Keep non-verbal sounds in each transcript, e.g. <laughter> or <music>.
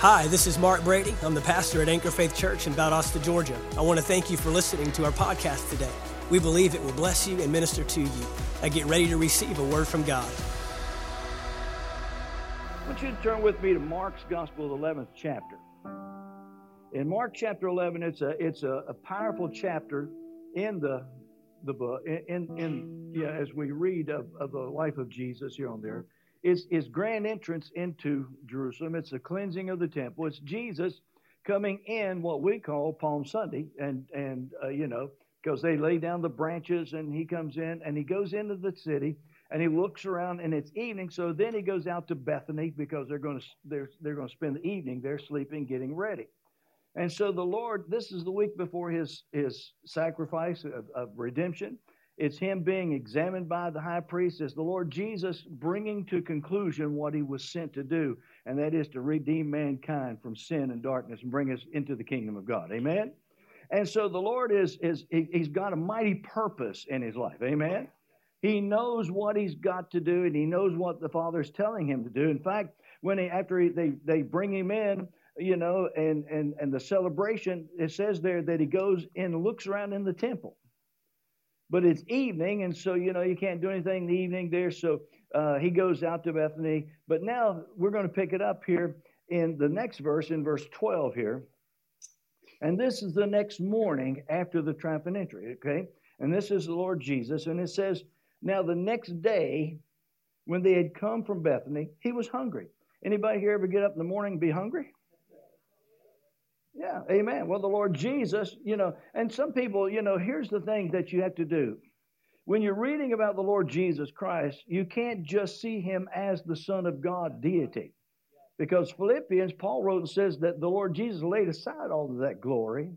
Hi, this is Mark Brady. I'm the pastor at Anchor Faith Church in Valdosta, Georgia. I want to thank you for listening to our podcast today. We believe it will bless you and minister to you. I get ready to receive a word from God. I want you to turn with me to Mark's Gospel, the 11th chapter. In Mark chapter 11, it's a it's a, a powerful chapter in the the book. In in yeah, as we read of, of the life of Jesus here on there, it's his grand entrance into Jerusalem. It's the cleansing of the temple. It's Jesus coming in what we call Palm Sunday, and and uh, you know because they lay down the branches, and he comes in and he goes into the city and he looks around and it's evening. So then he goes out to Bethany because they're going to they're they're going to spend the evening there sleeping, getting ready. And so the Lord, this is the week before his his sacrifice of, of redemption. It's him being examined by the high priest. It's the Lord Jesus bringing to conclusion what he was sent to do, and that is to redeem mankind from sin and darkness and bring us into the kingdom of God. Amen? And so the Lord is, is he, he's got a mighty purpose in his life. Amen? He knows what he's got to do, and he knows what the Father's telling him to do. In fact, when he, after he, they, they bring him in, you know, and, and, and the celebration, it says there that he goes and looks around in the temple but it's evening, and so you know you can't do anything in the evening there. So uh, he goes out to Bethany. But now we're going to pick it up here in the next verse, in verse 12 here. And this is the next morning after the triumphant entry, okay? And this is the Lord Jesus. And it says, Now the next day, when they had come from Bethany, he was hungry. Anybody here ever get up in the morning and be hungry? Yeah, amen. Well, the Lord Jesus, you know, and some people, you know, here's the thing that you have to do. When you're reading about the Lord Jesus Christ, you can't just see him as the Son of God deity. Because Philippians, Paul wrote and says that the Lord Jesus laid aside all of that glory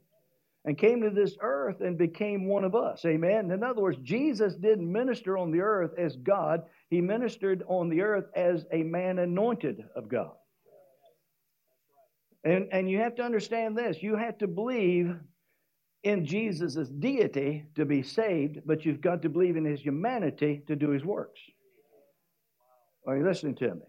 and came to this earth and became one of us. Amen. In other words, Jesus didn't minister on the earth as God, he ministered on the earth as a man anointed of God. And, and you have to understand this you have to believe in Jesus' deity to be saved, but you've got to believe in his humanity to do his works. Are you listening to me?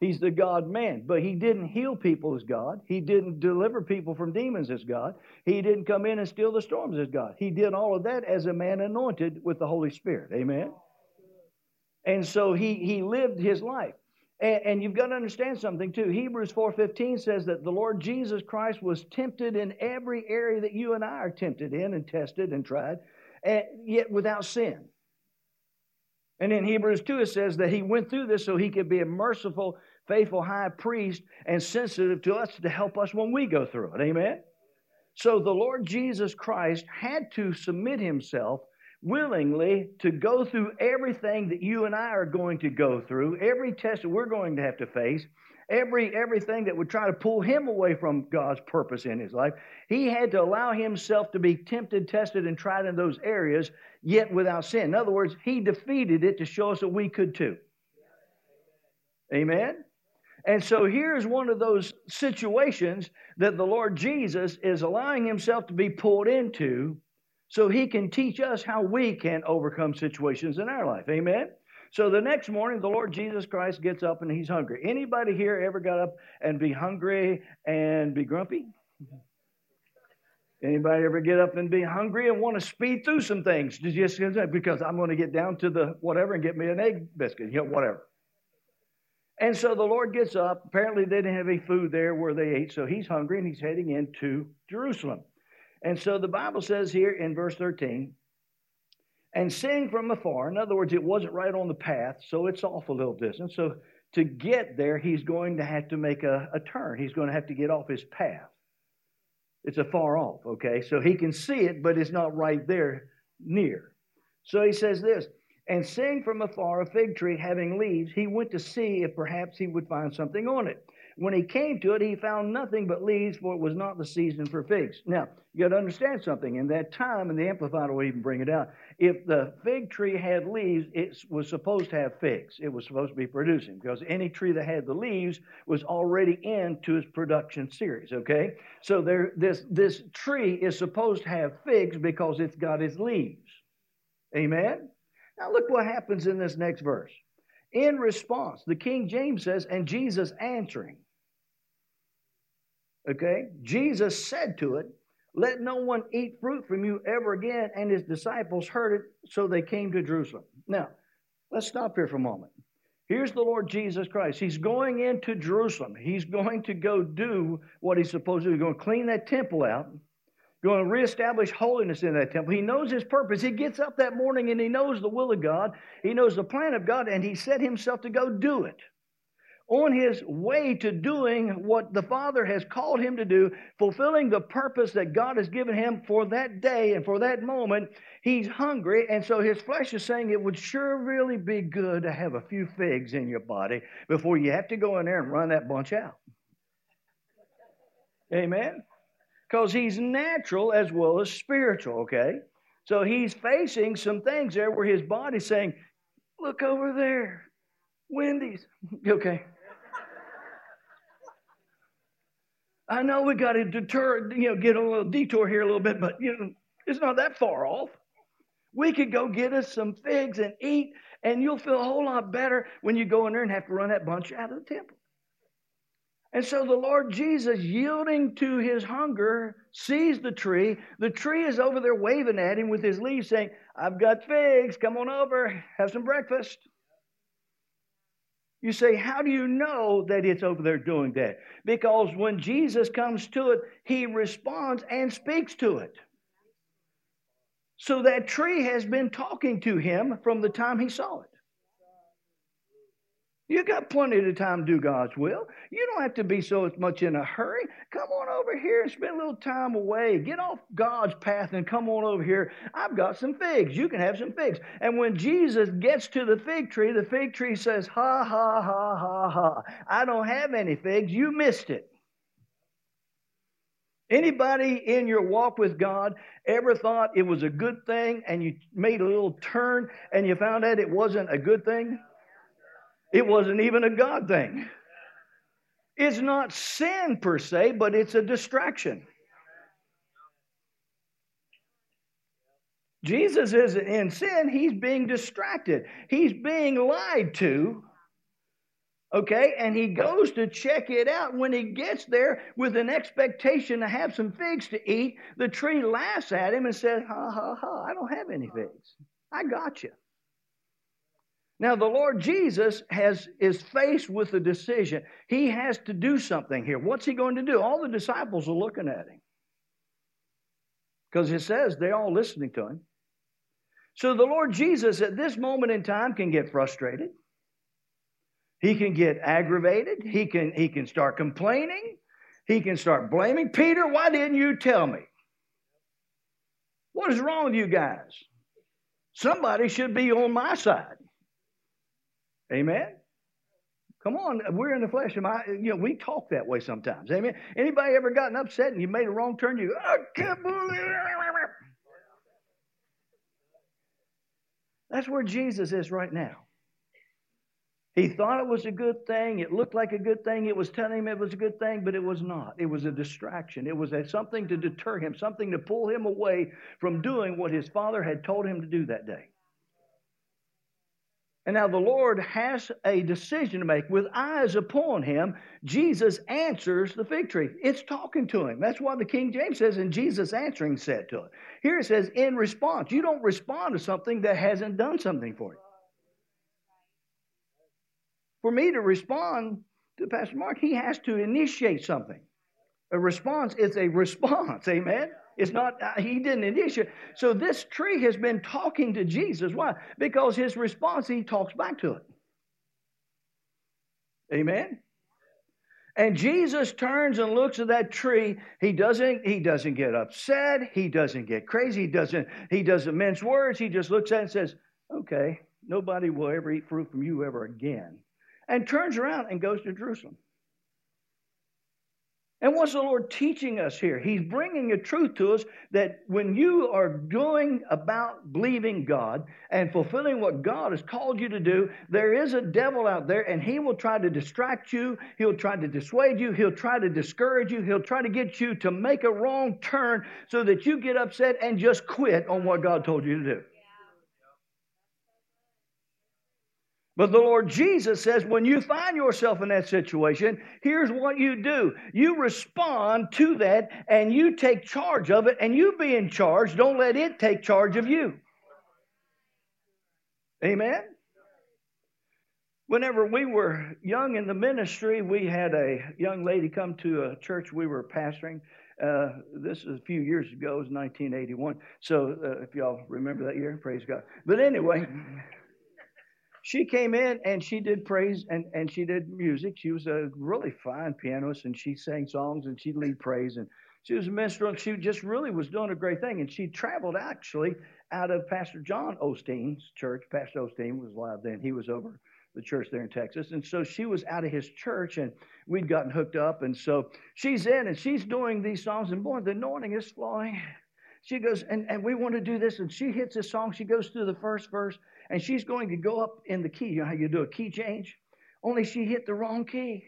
He's the God man, but he didn't heal people as God. He didn't deliver people from demons as God. He didn't come in and steal the storms as God. He did all of that as a man anointed with the Holy Spirit. Amen. And so he he lived his life. And, and you've got to understand something too. Hebrews 4:15 says that the Lord Jesus Christ was tempted in every area that you and I are tempted in and tested and tried, and yet without sin. And in Hebrews 2 it says that he went through this so he could be a merciful, faithful high priest and sensitive to us to help us when we go through it. Amen. So the Lord Jesus Christ had to submit himself willingly to go through everything that you and I are going to go through, every test that we're going to have to face, every everything that would try to pull him away from God's purpose in his life. He had to allow himself to be tempted, tested, and tried in those areas, yet without sin. In other words, he defeated it to show us that we could too. Amen. And so here's one of those situations that the Lord Jesus is allowing himself to be pulled into so he can teach us how we can overcome situations in our life. Amen. So the next morning, the Lord Jesus Christ gets up and he's hungry. Anybody here ever got up and be hungry and be grumpy? Anybody ever get up and be hungry and want to speed through some things just because I'm going to get down to the whatever and get me an egg biscuit, you know, whatever. And so the Lord gets up. Apparently, they didn't have any food there where they ate, so he's hungry and he's heading into Jerusalem. And so the Bible says here in verse 13, and seeing from afar, in other words, it wasn't right on the path, so it's off a little distance. So to get there, he's going to have to make a, a turn. He's going to have to get off his path. It's a far off, okay? So he can see it, but it's not right there near. So he says this, and seeing from afar a fig tree having leaves, he went to see if perhaps he would find something on it. When he came to it, he found nothing but leaves, for it was not the season for figs. Now, you got to understand something. In that time, and the Amplified will even bring it out, if the fig tree had leaves, it was supposed to have figs. It was supposed to be producing because any tree that had the leaves was already into its production series. Okay, so there, this this tree is supposed to have figs because it's got its leaves. Amen. Now look what happens in this next verse. In response, the King James says, and Jesus answering. Okay? Jesus said to it, Let no one eat fruit from you ever again. And his disciples heard it, so they came to Jerusalem. Now, let's stop here for a moment. Here's the Lord Jesus Christ. He's going into Jerusalem. He's going to go do what he's supposed to do. He's going to clean that temple out, going to reestablish holiness in that temple. He knows his purpose. He gets up that morning and he knows the will of God. He knows the plan of God, and he set himself to go do it on his way to doing what the Father has called him to do, fulfilling the purpose that God has given him for that day and for that moment, he's hungry. And so his flesh is saying it would sure really be good to have a few figs in your body before you have to go in there and run that bunch out. Amen? Because he's natural as well as spiritual, okay? So he's facing some things there where his body's saying, Look over there. Wendy's. <laughs> Okay. I know we got to deter, you know, get a little detour here a little bit, but you know, it's not that far off. We could go get us some figs and eat, and you'll feel a whole lot better when you go in there and have to run that bunch out of the temple. And so the Lord Jesus, yielding to his hunger, sees the tree. The tree is over there waving at him with his leaves, saying, I've got figs. Come on over, have some breakfast. You say, How do you know that it's over there doing that? Because when Jesus comes to it, he responds and speaks to it. So that tree has been talking to him from the time he saw it. You got plenty of time to do God's will. You don't have to be so much in a hurry. Come on over here and spend a little time away. Get off God's path and come on over here. I've got some figs. You can have some figs. And when Jesus gets to the fig tree, the fig tree says, Ha, ha, ha, ha, ha. I don't have any figs. You missed it. Anybody in your walk with God ever thought it was a good thing and you made a little turn and you found out it wasn't a good thing? It wasn't even a God thing. It's not sin per se, but it's a distraction. Jesus isn't in sin, he's being distracted. He's being lied to. Okay, and he goes to check it out. When he gets there with an expectation to have some figs to eat, the tree laughs at him and says, Ha ha ha, I don't have any figs. I got you. Now, the Lord Jesus has, is faced with a decision. He has to do something here. What's he going to do? All the disciples are looking at him because it says they're all listening to him. So, the Lord Jesus at this moment in time can get frustrated. He can get aggravated. He can, he can start complaining. He can start blaming. Peter, why didn't you tell me? What is wrong with you guys? Somebody should be on my side. Amen. Come on, we're in the flesh. Am I, you know, we talk that way sometimes. Amen. Anybody ever gotten upset and you made a wrong turn? You, I can't believe it. That's where Jesus is right now. He thought it was a good thing. It looked like a good thing. It was telling him it was a good thing, but it was not. It was a distraction. It was a, something to deter him, something to pull him away from doing what his father had told him to do that day. And now the Lord has a decision to make. With eyes upon him, Jesus answers the fig tree. It's talking to him. That's why the King James says, and Jesus answering said to it. Here it says, in response. You don't respond to something that hasn't done something for you. For me to respond to Pastor Mark, he has to initiate something. A response is a response. <laughs> Amen? It's not, uh, he didn't initiate. So this tree has been talking to Jesus. Why? Because his response, he talks back to it. Amen? And Jesus turns and looks at that tree. He doesn't, he doesn't get upset. He doesn't get crazy. He doesn't, he doesn't mince words. He just looks at it and says, Okay, nobody will ever eat fruit from you ever again. And turns around and goes to Jerusalem. And what's the Lord teaching us here? He's bringing a truth to us that when you are going about believing God and fulfilling what God has called you to do, there is a devil out there and he will try to distract you. He'll try to dissuade you. He'll try to discourage you. He'll try to get you to make a wrong turn so that you get upset and just quit on what God told you to do. But the Lord Jesus says when you find yourself in that situation, here's what you do you respond to that and you take charge of it, and you be in charge. Don't let it take charge of you. Amen? Whenever we were young in the ministry, we had a young lady come to a church we were pastoring. Uh, this is a few years ago, it was 1981. So uh, if y'all remember that year, praise God. But anyway, she came in and she did praise and, and she did music. She was a really fine pianist and she sang songs and she'd lead praise and she was a minstrel and she just really was doing a great thing. And she traveled actually out of Pastor John Osteen's church. Pastor Osteen was alive then. He was over the church there in Texas. And so she was out of his church and we'd gotten hooked up. And so she's in and she's doing these songs and boy, the anointing is flowing. She goes, and, and we want to do this. And she hits this song. She goes through the first verse and she's going to go up in the key. You know how you do a key change? Only she hit the wrong key.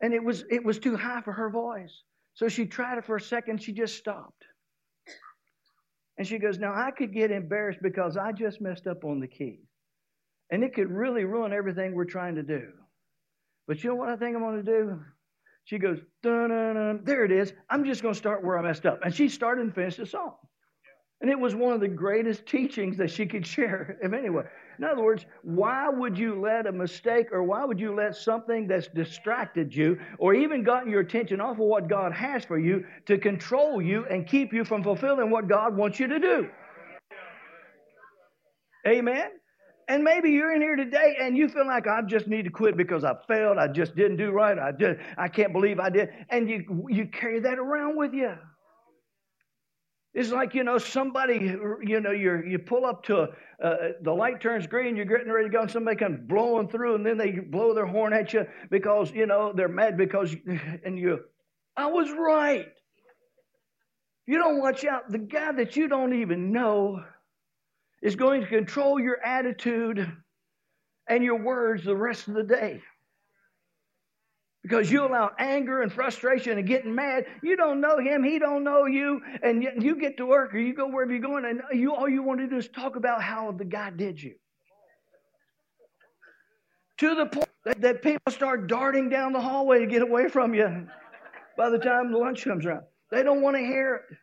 And it was it was too high for her voice. So she tried it for a second, she just stopped. And she goes, Now I could get embarrassed because I just messed up on the key. And it could really ruin everything we're trying to do. But you know what I think I'm going to do? She goes, dun, dun, dun. there it is. I'm just going to start where I messed up. And she started and finished the song. And it was one of the greatest teachings that she could <laughs> share of anyone. In other words, why would you let a mistake or why would you let something that's distracted you or even gotten your attention off of what God has for you to control you and keep you from fulfilling what God wants you to do? Amen? And maybe you're in here today and you feel like I just need to quit because I failed, I just didn't do right, I just I can't believe I did. And you you carry that around with you. It's like you know somebody you know you you pull up to a, uh, the light turns green, you're getting ready to go, and somebody comes blowing through, and then they blow their horn at you because you know they're mad because <laughs> and you, I was right. You don't watch out. The guy that you don't even know is going to control your attitude and your words the rest of the day. Because you allow anger and frustration and getting mad. You don't know him, he don't know you, and you get to work or you go wherever you're going, and you all you want to do is talk about how the guy did you. To the point that, that people start darting down the hallway to get away from you by the time lunch comes around. They don't want to hear it.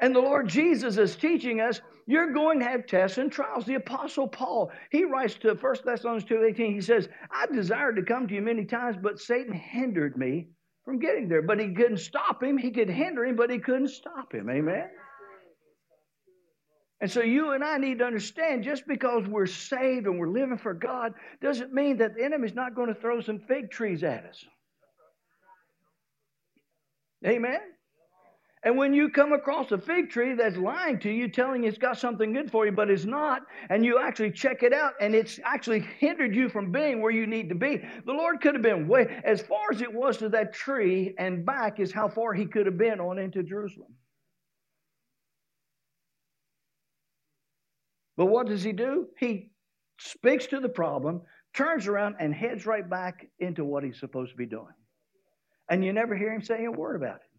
And the Lord Jesus is teaching us you're going to have tests and trials. The Apostle Paul, he writes to 1 Thessalonians 2.18, he says, I desired to come to you many times, but Satan hindered me from getting there. But he couldn't stop him. He could hinder him, but he couldn't stop him. Amen? And so you and I need to understand just because we're saved and we're living for God doesn't mean that the enemy's not going to throw some fig trees at us. Amen? And when you come across a fig tree that's lying to you, telling you it's got something good for you, but it's not, and you actually check it out and it's actually hindered you from being where you need to be, the Lord could have been way, as far as it was to that tree and back is how far He could have been on into Jerusalem. But what does He do? He speaks to the problem, turns around, and heads right back into what He's supposed to be doing. And you never hear Him say a word about it.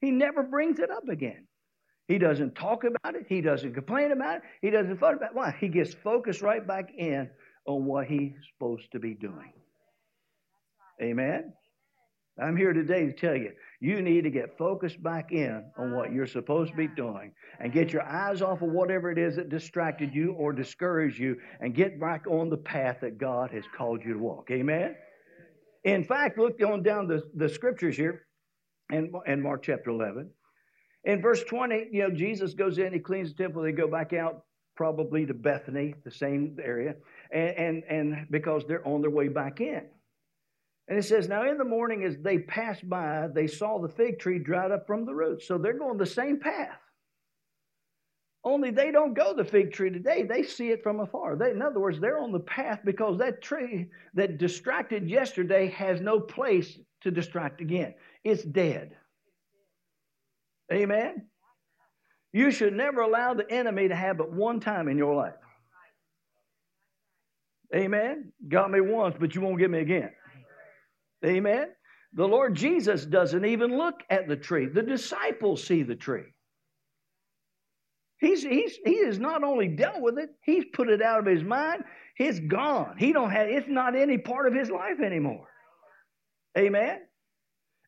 He never brings it up again. He doesn't talk about it. He doesn't complain about it. He doesn't fun about it. Why? He gets focused right back in on what he's supposed to be doing. Amen. I'm here today to tell you, you need to get focused back in on what you're supposed to be doing and get your eyes off of whatever it is that distracted you or discouraged you and get back on the path that God has called you to walk. Amen. In fact, look on down the, the scriptures here and, and Mark chapter 11. In verse 20, you know, Jesus goes in, he cleans the temple, they go back out probably to Bethany, the same area, and, and, and because they're on their way back in. And it says, Now in the morning, as they passed by, they saw the fig tree dried up from the roots. So they're going the same path. Only they don't go the fig tree today. They see it from afar. They, in other words, they're on the path because that tree that distracted yesterday has no place to distract again it's dead. Amen? You should never allow the enemy to have but one time in your life. Amen? Got me once, but you won't get me again. Amen? The Lord Jesus doesn't even look at the tree, the disciples see the tree. He's, he's, he has not only dealt with it, he's put it out of his mind. It's gone. He don't have it's not any part of his life anymore. Amen.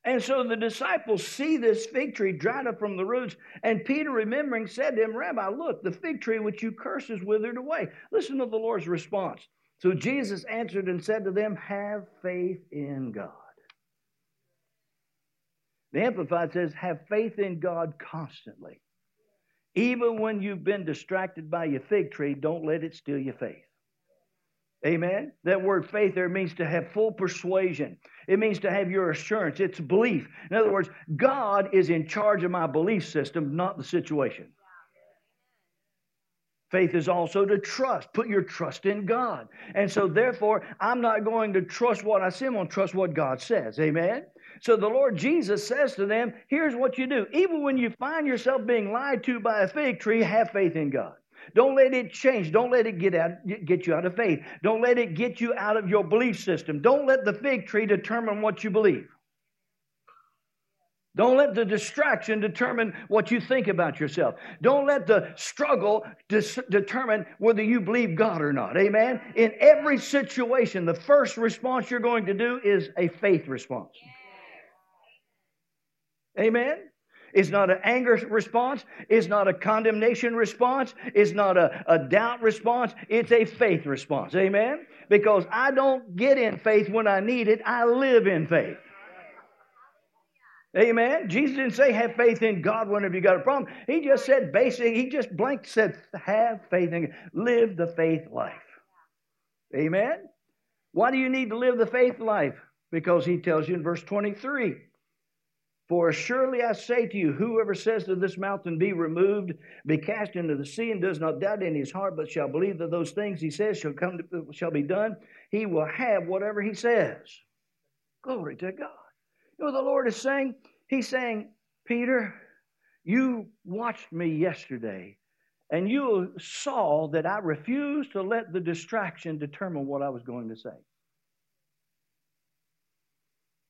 And so the disciples see this fig tree dried up from the roots, and Peter, remembering, said to him, Rabbi, look, the fig tree which you cursed is withered away. Listen to the Lord's response. So Jesus answered and said to them, Have faith in God. The Amplified says, Have faith in God constantly. Even when you've been distracted by your fig tree, don't let it steal your faith. Amen. That word faith there means to have full persuasion. It means to have your assurance. It's belief. In other words, God is in charge of my belief system, not the situation. Faith is also to trust. Put your trust in God. And so, therefore, I'm not going to trust what I see, I'm going to trust what God says. Amen? So the Lord Jesus says to them, Here's what you do. Even when you find yourself being lied to by a fig tree, have faith in God. Don't let it change. Don't let it get out, get you out of faith. Don't let it get you out of your belief system. Don't let the fig tree determine what you believe. Don't let the distraction determine what you think about yourself. Don't let the struggle dis- determine whether you believe God or not. Amen. In every situation, the first response you're going to do is a faith response. Amen. It's not an anger response. It's not a condemnation response. It's not a, a doubt response. It's a faith response. Amen? Because I don't get in faith when I need it, I live in faith. Amen. Jesus didn't say have faith in God whenever you got a problem. He just said basic, he just blank said have faith in live the faith life. Amen. Why do you need to live the faith life? Because he tells you in verse 23 for surely I say to you, whoever says to this mountain, Be removed, be cast into the sea, and does not doubt in his heart, but shall believe that those things he says shall come to, shall be done, he will have whatever he says. Glory to God. You know what the Lord is saying? He's saying, Peter, you watched me yesterday, and you saw that I refused to let the distraction determine what I was going to say.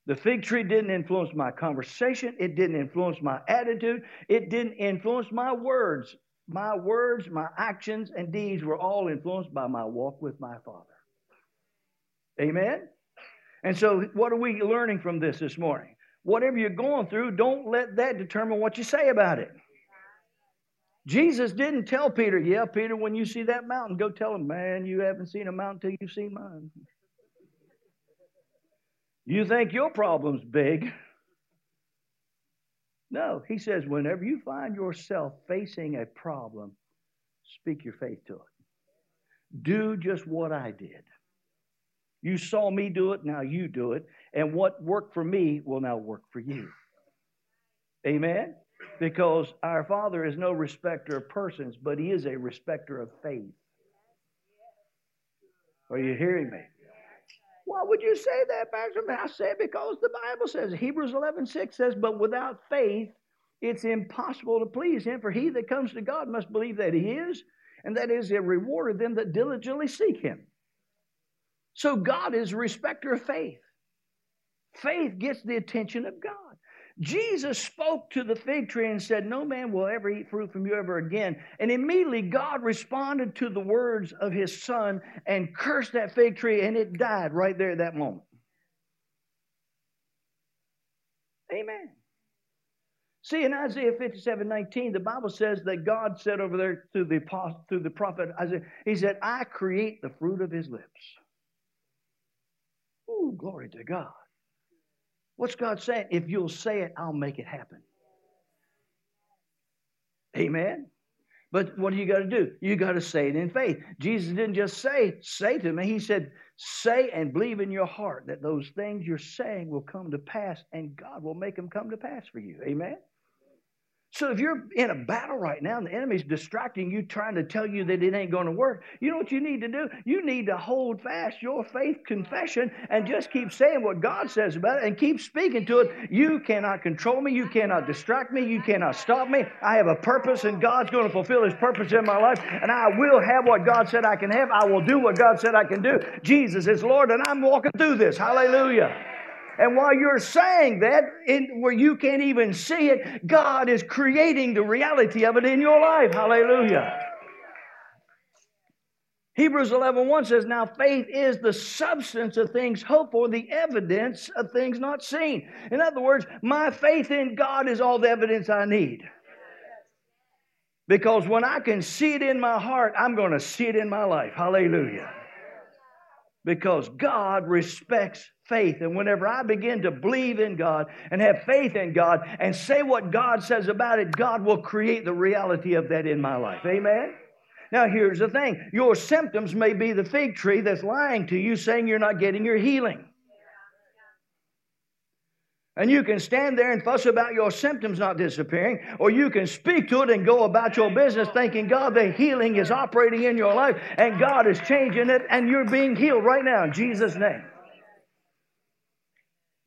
The fig tree didn't influence my conversation. It didn't influence my attitude. It didn't influence my words. My words, my actions, and deeds were all influenced by my walk with my Father. Amen? And so, what are we learning from this this morning? Whatever you're going through, don't let that determine what you say about it. Jesus didn't tell Peter, Yeah, Peter, when you see that mountain, go tell him, Man, you haven't seen a mountain till you've seen mine. You think your problem's big. No, he says, whenever you find yourself facing a problem, speak your faith to it. Do just what I did. You saw me do it, now you do it. And what worked for me will now work for you. Amen? Because our Father is no respecter of persons, but He is a respecter of faith. Are you hearing me? Why would you say that, Pastor? I say because the Bible says, Hebrews 11 6 says, But without faith, it's impossible to please him, for he that comes to God must believe that he is, and that is a reward of them that diligently seek him. So God is a respecter of faith. Faith gets the attention of God. Jesus spoke to the fig tree and said, No man will ever eat fruit from you ever again. And immediately God responded to the words of his son and cursed that fig tree, and it died right there at that moment. Amen. See, in Isaiah 57 19, the Bible says that God said over there through the, through the prophet Isaiah, He said, I create the fruit of his lips. Ooh, glory to God. What's God saying? If you'll say it, I'll make it happen. Amen. But what do you got to do? You got to say it in faith. Jesus didn't just say, say to me. He said, say and believe in your heart that those things you're saying will come to pass and God will make them come to pass for you. Amen. So if you're in a battle right now and the enemy's distracting you, trying to tell you that it ain't going to work, you know what you need to do? You need to hold fast your faith confession and just keep saying what God says about it and keep speaking to it. You cannot control me. You cannot distract me. You cannot stop me. I have a purpose and God's going to fulfill his purpose in my life and I will have what God said I can have. I will do what God said I can do. Jesus is Lord and I'm walking through this. Hallelujah. And while you're saying that, in, where you can't even see it, God is creating the reality of it in your life. Hallelujah. Hebrews 11 1 says, Now faith is the substance of things hoped for, the evidence of things not seen. In other words, my faith in God is all the evidence I need. Because when I can see it in my heart, I'm going to see it in my life. Hallelujah. Because God respects faith. And whenever I begin to believe in God and have faith in God and say what God says about it, God will create the reality of that in my life. Amen? Now, here's the thing your symptoms may be the fig tree that's lying to you, saying you're not getting your healing. And you can stand there and fuss about your symptoms not disappearing, or you can speak to it and go about your business thinking, God, the healing is operating in your life and God is changing it, and you're being healed right now in Jesus' name.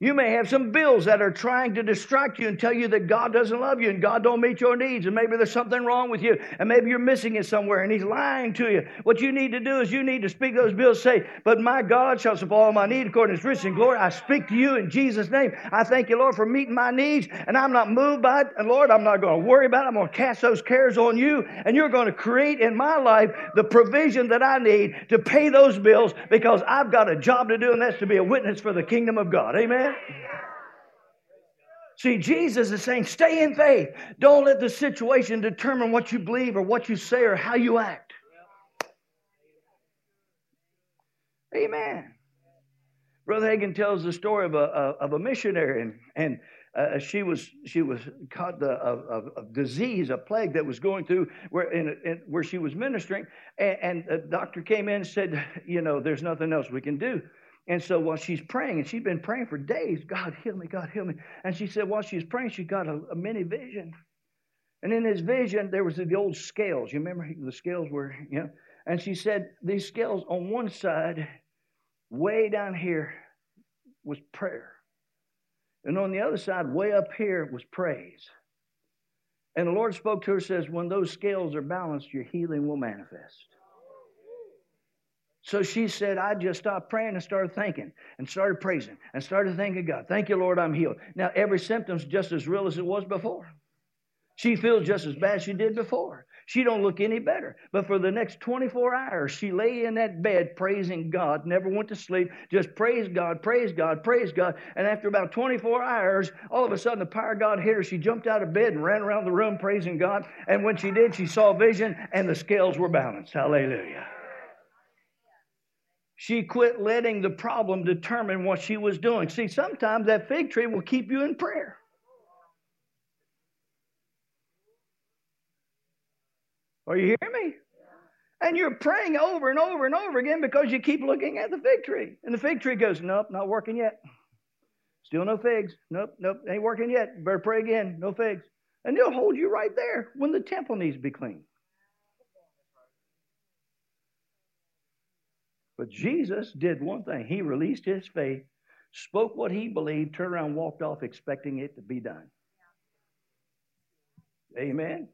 You may have some bills that are trying to distract you and tell you that God doesn't love you and God don't meet your needs and maybe there's something wrong with you and maybe you're missing it somewhere and he's lying to you. What you need to do is you need to speak those bills say, "But my God shall supply all my need according to his riches and glory." I speak to you in Jesus name. I thank you, Lord, for meeting my needs and I'm not moved by it. And Lord, I'm not going to worry about it. I'm going to cast those cares on you and you're going to create in my life the provision that I need to pay those bills because I've got a job to do and that's to be a witness for the kingdom of God. Amen. See, Jesus is saying, stay in faith. Don't let the situation determine what you believe or what you say or how you act. Amen. Brother Hagin tells the story of a, of a missionary, and, and uh, she was she was caught the of, of, disease, a plague that was going through where in, in where she was ministering, and, and the doctor came in and said, you know, there's nothing else we can do. And so while she's praying, and she's been praying for days, God heal me, God heal me. And she said while she's praying, she got a, a mini vision. And in this vision, there was the old scales. You remember the scales were, you know? And she said these scales on one side, way down here, was prayer. And on the other side, way up here, was praise. And the Lord spoke to her, says, when those scales are balanced, your healing will manifest. So she said, I just stopped praying and started thinking and started praising and started thanking God. Thank you, Lord, I'm healed. Now, every symptom's just as real as it was before. She feels just as bad as she did before. She don't look any better. But for the next 24 hours, she lay in that bed praising God, never went to sleep, just praise God, praise God, praise God. And after about 24 hours, all of a sudden the power of God hit her. She jumped out of bed and ran around the room praising God. And when she did, she saw vision and the scales were balanced. Hallelujah. She quit letting the problem determine what she was doing. See, sometimes that fig tree will keep you in prayer. Are you hearing me? And you're praying over and over and over again because you keep looking at the fig tree. And the fig tree goes, Nope, not working yet. Still no figs. Nope, nope, ain't working yet. Better pray again. No figs. And they'll hold you right there when the temple needs to be cleaned. But Jesus did one thing. He released his faith, spoke what he believed, turned around, walked off expecting it to be done. Amen.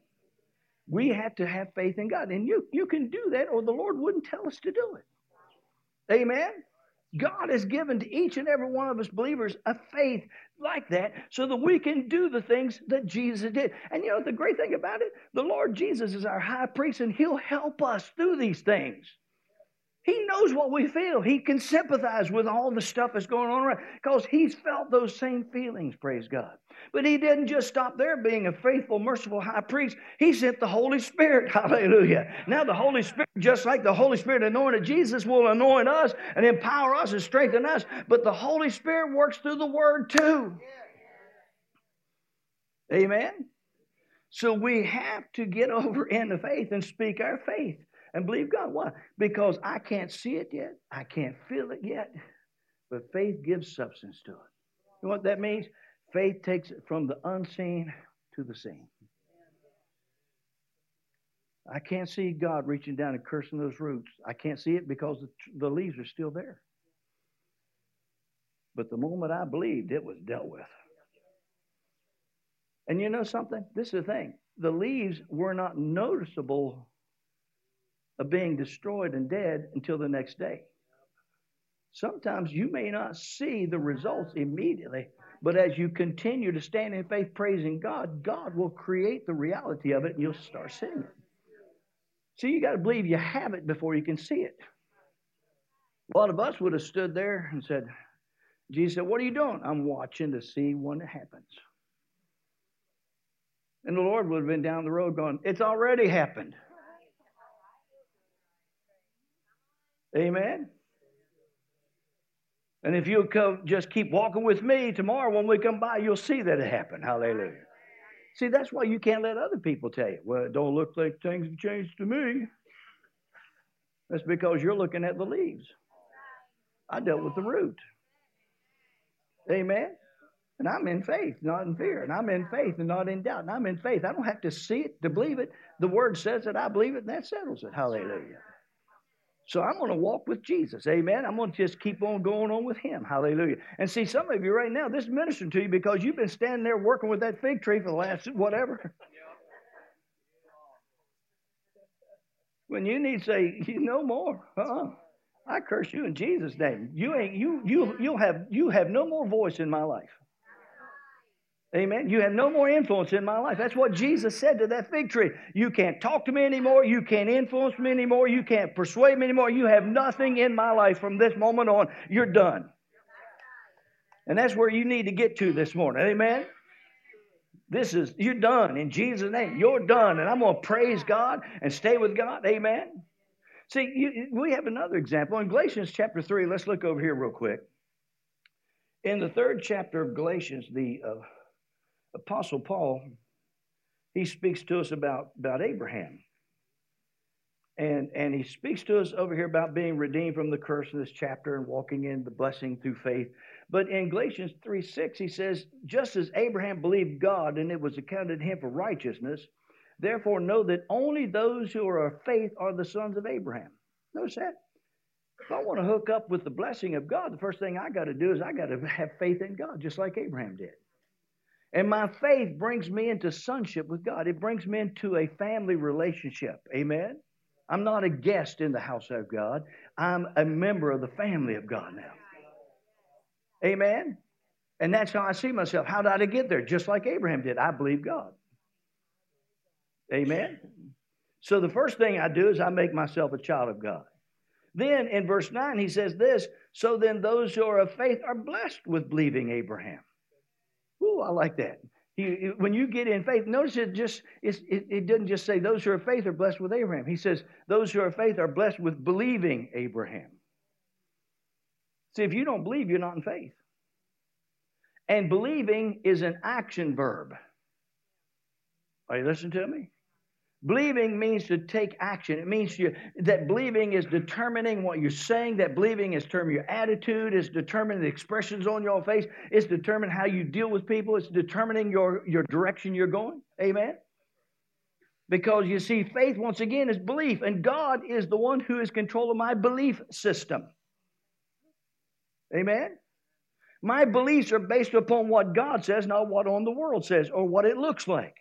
We have to have faith in God. And you, you can do that, or the Lord wouldn't tell us to do it. Amen. God has given to each and every one of us believers a faith like that so that we can do the things that Jesus did. And you know, the great thing about it, the Lord Jesus is our high priest and he'll help us through these things. He knows what we feel. He can sympathize with all the stuff that's going on around because he's felt those same feelings, praise God. But he didn't just stop there being a faithful, merciful high priest. He sent the Holy Spirit. <laughs> Hallelujah. Now, the Holy Spirit, just like the Holy Spirit anointed Jesus, will anoint us and empower us and strengthen us. But the Holy Spirit works through the Word too. Amen. So we have to get over into faith and speak our faith and believe God. Why? Because I can't see it yet, I can't feel it yet, but faith gives substance to it. You know what that means? Faith takes it from the unseen to the seen. I can't see God reaching down and cursing those roots. I can't see it because the, the leaves are still there. But the moment I believed, it was dealt with. And you know something? This is the thing. The leaves were not noticeable of being destroyed and dead until the next day. Sometimes you may not see the results immediately, but as you continue to stand in faith praising God, God will create the reality of it and you'll start seeing it. See, you got to believe you have it before you can see it. A lot of us would have stood there and said, Jesus said, What are you doing? I'm watching to see when it happens. And the Lord would have been down the road going, It's already happened. Amen. And if you'll come, just keep walking with me tomorrow when we come by, you'll see that it happened. Hallelujah. See, that's why you can't let other people tell you, well, it don't look like things have changed to me. That's because you're looking at the leaves. I dealt with the root. Amen. And I'm in faith, not in fear. And I'm in faith and not in doubt. And I'm in faith. I don't have to see it to believe it. The word says it, I believe it, and that settles it. Hallelujah. So I'm going to walk with Jesus. Amen. I'm going to just keep on going on with him. Hallelujah. And see, some of you right now, this is ministering to you because you've been standing there working with that fig tree for the last whatever. when you need to say, you no more. Uh-uh. I curse you in Jesus' name. You ain't you you you'll have you have no more voice in my life. Amen. You have no more influence in my life. That's what Jesus said to that fig tree. You can't talk to me anymore. You can't influence me anymore. You can't persuade me anymore. You have nothing in my life from this moment on. You're done. And that's where you need to get to this morning. Amen. This is, you're done in Jesus' name. You're done. And I'm going to praise God and stay with God. Amen. See, you, we have another example in Galatians chapter 3. Let's look over here real quick. In the third chapter of Galatians, the uh, Apostle Paul, he speaks to us about, about Abraham. And, and he speaks to us over here about being redeemed from the curse in this chapter and walking in the blessing through faith. But in Galatians 3 6, he says, Just as Abraham believed God and it was accounted him for righteousness, therefore know that only those who are of faith are the sons of Abraham. Notice that. If I want to hook up with the blessing of God, the first thing I got to do is I got to have faith in God, just like Abraham did. And my faith brings me into sonship with God. It brings me into a family relationship. Amen. I'm not a guest in the house of God. I'm a member of the family of God now. Amen. And that's how I see myself. How did I get there? Just like Abraham did. I believe God. Amen. So the first thing I do is I make myself a child of God. Then in verse 9, he says this So then those who are of faith are blessed with believing Abraham. Ooh, I like that. He, when you get in faith, notice it just it, it doesn't just say those who are faith are blessed with Abraham. He says those who are faith are blessed with believing Abraham. See, if you don't believe, you're not in faith. And believing is an action verb. Are you listening to me? Believing means to take action. It means you, that believing is determining what you're saying. That believing is determining your attitude. It's determining the expressions on your face. It's determining how you deal with people. It's determining your, your direction you're going. Amen? Because you see, faith, once again, is belief. And God is the one who is control of my belief system. Amen? My beliefs are based upon what God says, not what on the world says or what it looks like.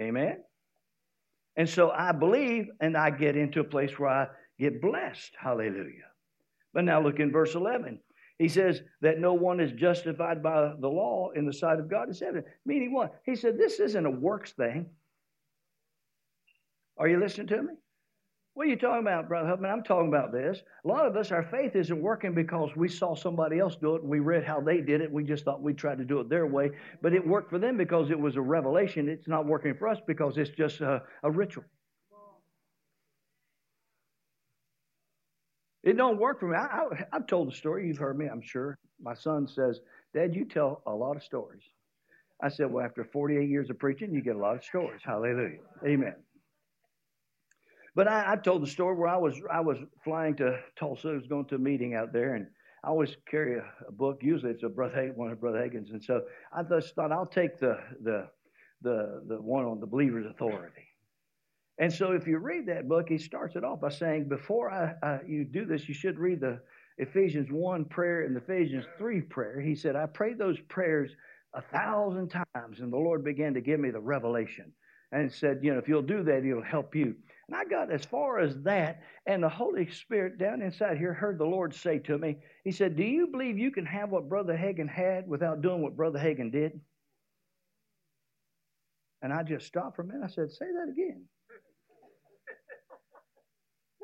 Amen? And so I believe and I get into a place where I get blessed. Hallelujah. But now look in verse 11. He says that no one is justified by the law in the sight of God is evident. Meaning what? He said this isn't a works thing. Are you listening to me? What are you talking about, Brother Huffman? I'm talking about this. A lot of us, our faith isn't working because we saw somebody else do it and we read how they did it. We just thought we'd try to do it their way. But it worked for them because it was a revelation. It's not working for us because it's just a, a ritual. It don't work for me. I, I, I've told the story. You've heard me, I'm sure. My son says, Dad, you tell a lot of stories. I said, Well, after 48 years of preaching, you get a lot of stories. Hallelujah. Amen. But I, told the story where I was I was flying to Tulsa. I was going to a meeting out there, and I always carry a, a book. Usually it's a brother one of Brother Hagin's, and so I just thought I'll take the the the the one on the believer's authority. And so if you read that book, he starts it off by saying, before I, you do this, you should read the Ephesians 1 prayer and the Ephesians 3 prayer. He said, I prayed those prayers a thousand times, and the Lord began to give me the revelation. And said, you know, if you'll do that, it'll help you. And I got as far as that, and the Holy Spirit down inside here heard the Lord say to me, He said, Do you believe you can have what Brother Hagin had without doing what Brother Hagin did? And I just stopped for a minute. I said, Say that again.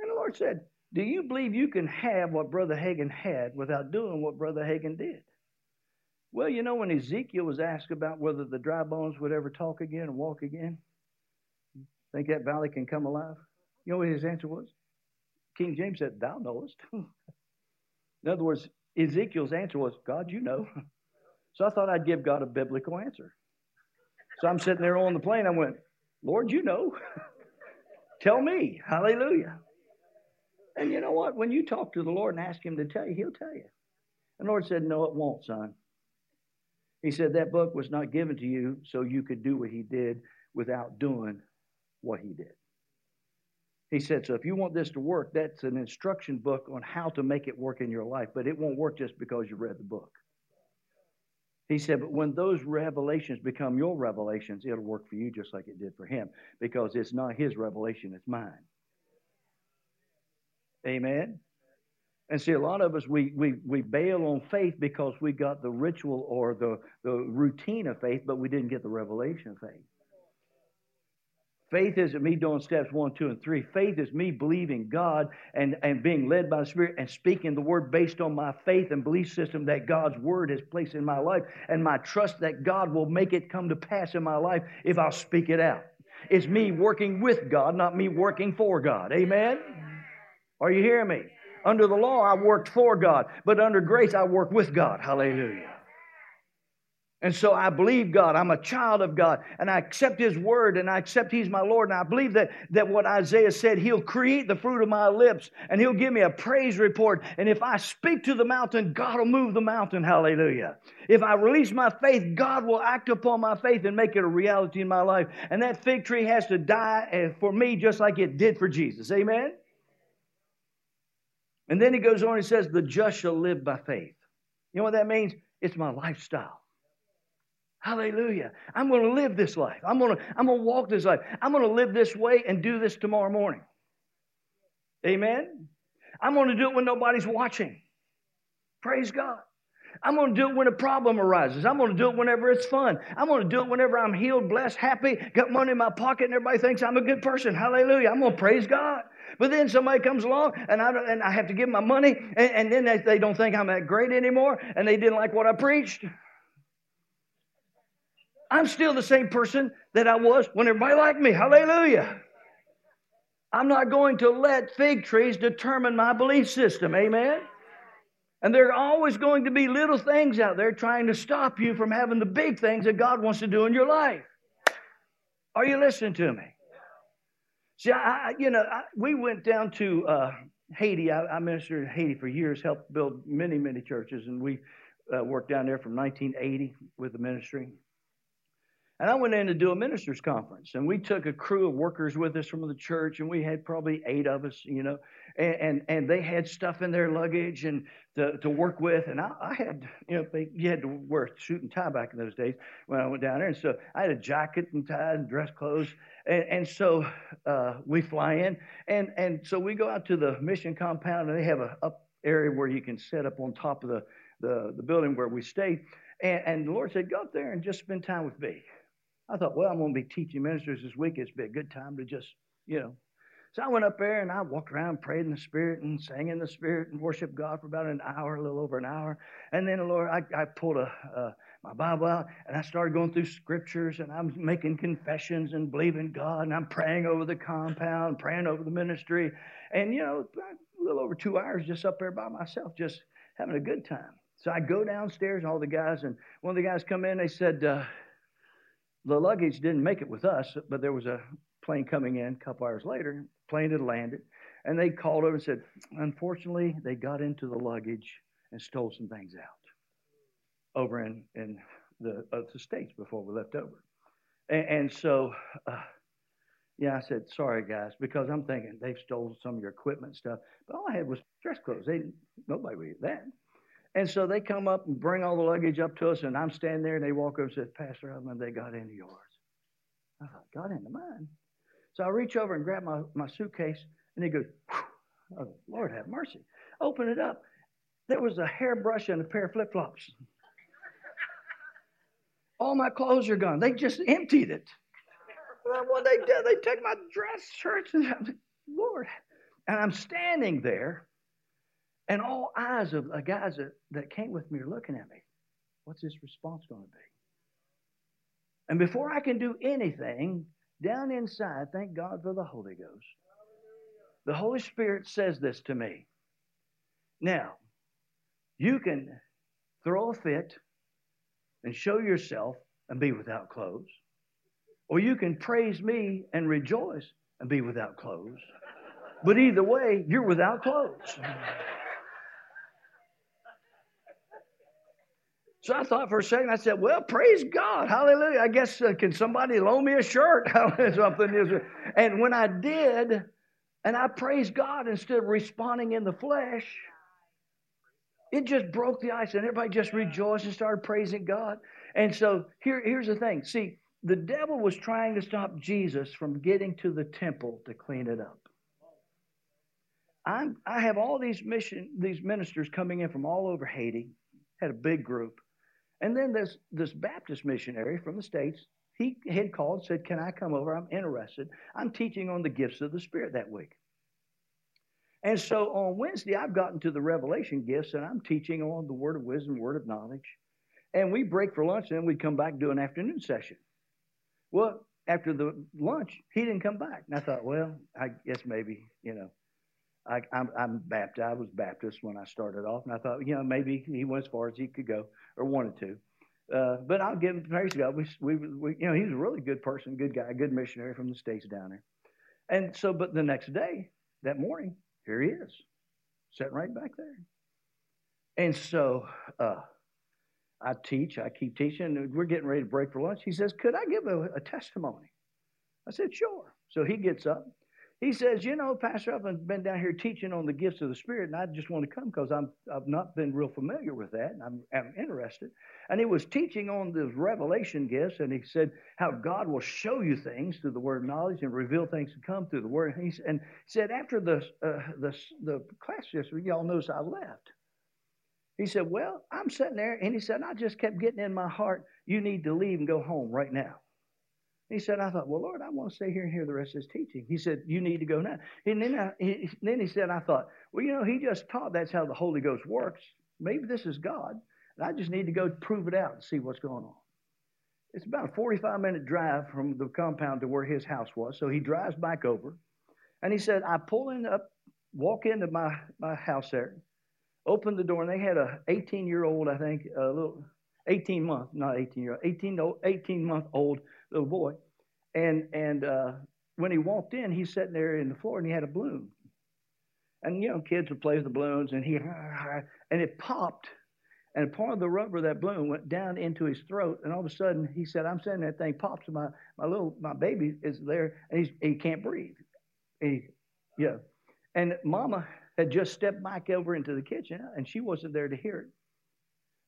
And the Lord said, Do you believe you can have what Brother Hagin had without doing what Brother Hagin did? Well, you know, when Ezekiel was asked about whether the dry bones would ever talk again and walk again, think that valley can come alive? You know what his answer was? King James said, Thou knowest. <laughs> In other words, Ezekiel's answer was, God, you know. <laughs> So I thought I'd give God a biblical answer. So I'm sitting there on the plane. I went, Lord, you know. <laughs> tell me. Hallelujah. And you know what? When you talk to the Lord and ask Him to tell you, He'll tell you. And the Lord said, No, it won't, son. He said that book was not given to you so you could do what He did without doing what He did. He said, So if you want this to work, that's an instruction book on how to make it work in your life, but it won't work just because you read the book. He said, But when those revelations become your revelations, it'll work for you just like it did for him because it's not his revelation, it's mine. Amen. And see, a lot of us, we, we, we bail on faith because we got the ritual or the, the routine of faith, but we didn't get the revelation of faith. Faith isn't me doing steps one, two, and three. Faith is me believing God and, and being led by the Spirit and speaking the word based on my faith and belief system that God's word has placed in my life and my trust that God will make it come to pass in my life if I'll speak it out. It's me working with God, not me working for God. Amen? Are you hearing me? Under the law, I worked for God, but under grace, I work with God. Hallelujah. And so I believe God. I'm a child of God. And I accept His word and I accept He's my Lord. And I believe that, that what Isaiah said, He'll create the fruit of my lips and He'll give me a praise report. And if I speak to the mountain, God will move the mountain. Hallelujah. If I release my faith, God will act upon my faith and make it a reality in my life. And that fig tree has to die eh, for me just like it did for Jesus. Amen? And then he goes on and says, The just shall live by faith. You know what that means? It's my lifestyle. Hallelujah. I'm going to live this life. I'm going to, I'm going to walk this life. I'm going to live this way and do this tomorrow morning. Amen. I'm going to do it when nobody's watching. Praise God. I'm going to do it when a problem arises. I'm going to do it whenever it's fun. I'm going to do it whenever I'm healed, blessed, happy, got money in my pocket, and everybody thinks I'm a good person. Hallelujah. I'm going to praise God. But then somebody comes along and I, and I have to give my money, and, and then they, they don't think I'm that great anymore, and they didn't like what I preached. I'm still the same person that I was when everybody liked me. Hallelujah. I'm not going to let fig trees determine my belief system. Amen. And there are always going to be little things out there trying to stop you from having the big things that God wants to do in your life. Are you listening to me? See, I, you know, I, we went down to uh, Haiti. I, I, ministered in Haiti for years, helped build many, many churches, and we uh, worked down there from 1980 with the ministry. And I went in to do a ministers conference, and we took a crew of workers with us from the church, and we had probably eight of us, you know, and and, and they had stuff in their luggage and to, to work with, and I, I had, you know, they, you had to wear a suit and tie back in those days when I went down there, and so I had a jacket and tie and dress clothes, and, and so uh, we fly in, and and so we go out to the mission compound, and they have a up area where you can set up on top of the the, the building where we stayed, and, and the Lord said, go up there and just spend time with me. I thought, well, I'm going to be teaching ministers this week. It's be a good time to just, you know. So I went up there and I walked around, prayed in the Spirit and sang in the Spirit and worshiped God for about an hour, a little over an hour. And then, the Lord, I, I pulled a, my Bible out and I started going through scriptures and I'm making confessions and believing God and I'm praying over the compound, praying over the ministry. And, you know, a little over two hours just up there by myself, just having a good time. So I go downstairs and all the guys, and one of the guys come in, they said, uh, the luggage didn't make it with us, but there was a plane coming in a couple hours later. Plane had landed, and they called over and said, unfortunately, they got into the luggage and stole some things out over in in the, uh, the states before we left over. And, and so, uh, yeah, I said sorry, guys, because I'm thinking they've stolen some of your equipment stuff. But all I had was dress clothes. They nobody would eat that. And so they come up and bring all the luggage up to us, and I'm standing there, and they walk over and say, Pastor Huffman, they got into yours. I thought, got into mine? So I reach over and grab my, my suitcase, and he goes, oh, Lord have mercy. Open it up. There was a hairbrush and a pair of flip flops. all my clothes are gone. They just emptied it. Well, they did, they took my dress, shirts, and Lord, And I'm standing there, and all eyes of the guys that, that came with me are looking at me. What's his response going to be? And before I can do anything, down inside, thank God for the Holy Ghost. The Holy Spirit says this to me. Now, you can throw a fit and show yourself and be without clothes, or you can praise me and rejoice and be without clothes. But either way, you're without clothes. So I thought for a second, I said, Well, praise God. Hallelujah. I guess, uh, can somebody loan me a shirt? <laughs> Something. And when I did, and I praised God instead of responding in the flesh, it just broke the ice and everybody just rejoiced and started praising God. And so here, here's the thing. See, the devil was trying to stop Jesus from getting to the temple to clean it up. I'm, I have all these mission, these ministers coming in from all over Haiti. Had a big group, and then this this Baptist missionary from the states. He had called, said, "Can I come over? I'm interested. I'm teaching on the gifts of the Spirit that week." And so on Wednesday, I've gotten to the revelation gifts and I'm teaching on the word of wisdom, word of knowledge. And we break for lunch and then we'd come back and do an afternoon session. Well, after the lunch, he didn't come back. And I thought, well, I guess maybe, you know, I, I'm, I'm Baptist. I was Baptist when I started off. And I thought, you know, maybe he went as far as he could go or wanted to. Uh, but I'll give him praise God. We, we, we, you know, he was a really good person, good guy, good missionary from the States down there. And so, but the next day, that morning, here he is, sitting right back there. And so uh, I teach, I keep teaching. We're getting ready to break for lunch. He says, Could I give a, a testimony? I said, Sure. So he gets up. He says, You know, Pastor, I've been down here teaching on the gifts of the Spirit, and I just want to come because I've not been real familiar with that, and I'm, I'm interested. And he was teaching on the revelation gifts, and he said how God will show you things through the word of knowledge and reveal things to come through the word. And he and said after the uh, the the class yesterday, y'all notice I left. He said, Well, I'm sitting there, and he said, I just kept getting in my heart, you need to leave and go home right now. He said, I thought, well, Lord, I want to stay here and hear the rest of his teaching. He said, you need to go now. And then, I, he, then he said, I thought, well, you know, he just taught that's how the Holy Ghost works. Maybe this is God. And I just need to go prove it out and see what's going on. It's about a 45 minute drive from the compound to where his house was. So he drives back over. And he said, I pull in up, walk into my, my house there, open the door, and they had a 18 year old, I think, a little 18 month, not 18 year old, 18, 18 month old little boy. And, and uh, when he walked in, he's sitting there in the floor and he had a balloon. And, you know, kids would play with the balloons and he, and it popped. And part of the rubber of that balloon went down into his throat. And all of a sudden, he said, I'm saying that thing pops. And my, my little, my baby is there and he's, he can't breathe. He, yeah. And mama had just stepped back over into the kitchen and she wasn't there to hear it.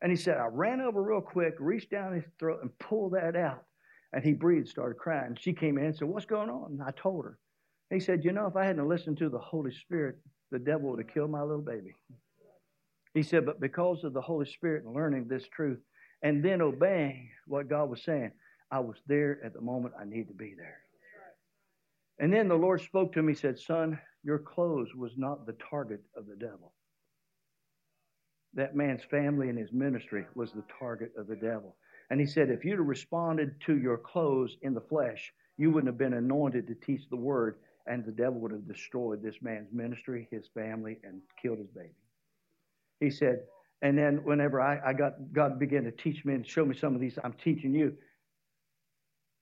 And he said, I ran over real quick, reached down his throat and pulled that out. And he breathed, started crying. She came in and said, What's going on? And I told her. He said, You know, if I hadn't listened to the Holy Spirit, the devil would have killed my little baby. He said, But because of the Holy Spirit and learning this truth and then obeying what God was saying, I was there at the moment I needed to be there. And then the Lord spoke to me, said, Son, your clothes was not the target of the devil. That man's family and his ministry was the target of the devil. And he said, if you'd have responded to your clothes in the flesh, you wouldn't have been anointed to teach the word, and the devil would have destroyed this man's ministry, his family, and killed his baby. He said, and then whenever I, I got God began to teach me and show me some of these, I'm teaching you.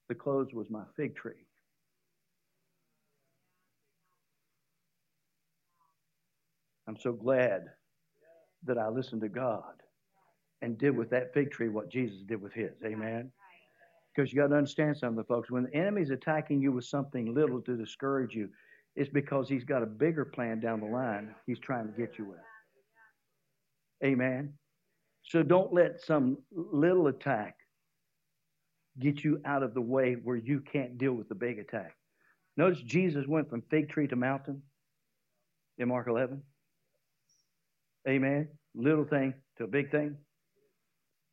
The clothes was my fig tree. I'm so glad that I listened to God and did with that fig tree what Jesus did with his. Amen. Because you got to understand something, folks. When the enemy's attacking you with something little to discourage you, it's because he's got a bigger plan down the line he's trying to get you with. Amen. So don't let some little attack get you out of the way where you can't deal with the big attack. Notice Jesus went from fig tree to mountain in Mark 11. Amen. Little thing to a big thing.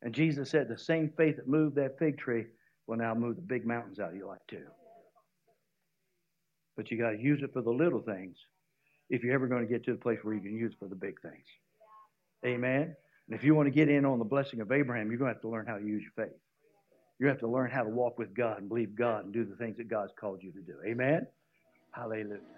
And Jesus said, the same faith that moved that fig tree will now move the big mountains out of your life too. But you got to use it for the little things if you're ever going to get to the place where you can use it for the big things. Amen. And if you want to get in on the blessing of Abraham, you're going to have to learn how to use your faith. You have to learn how to walk with God and believe God and do the things that God's called you to do. Amen. Hallelujah.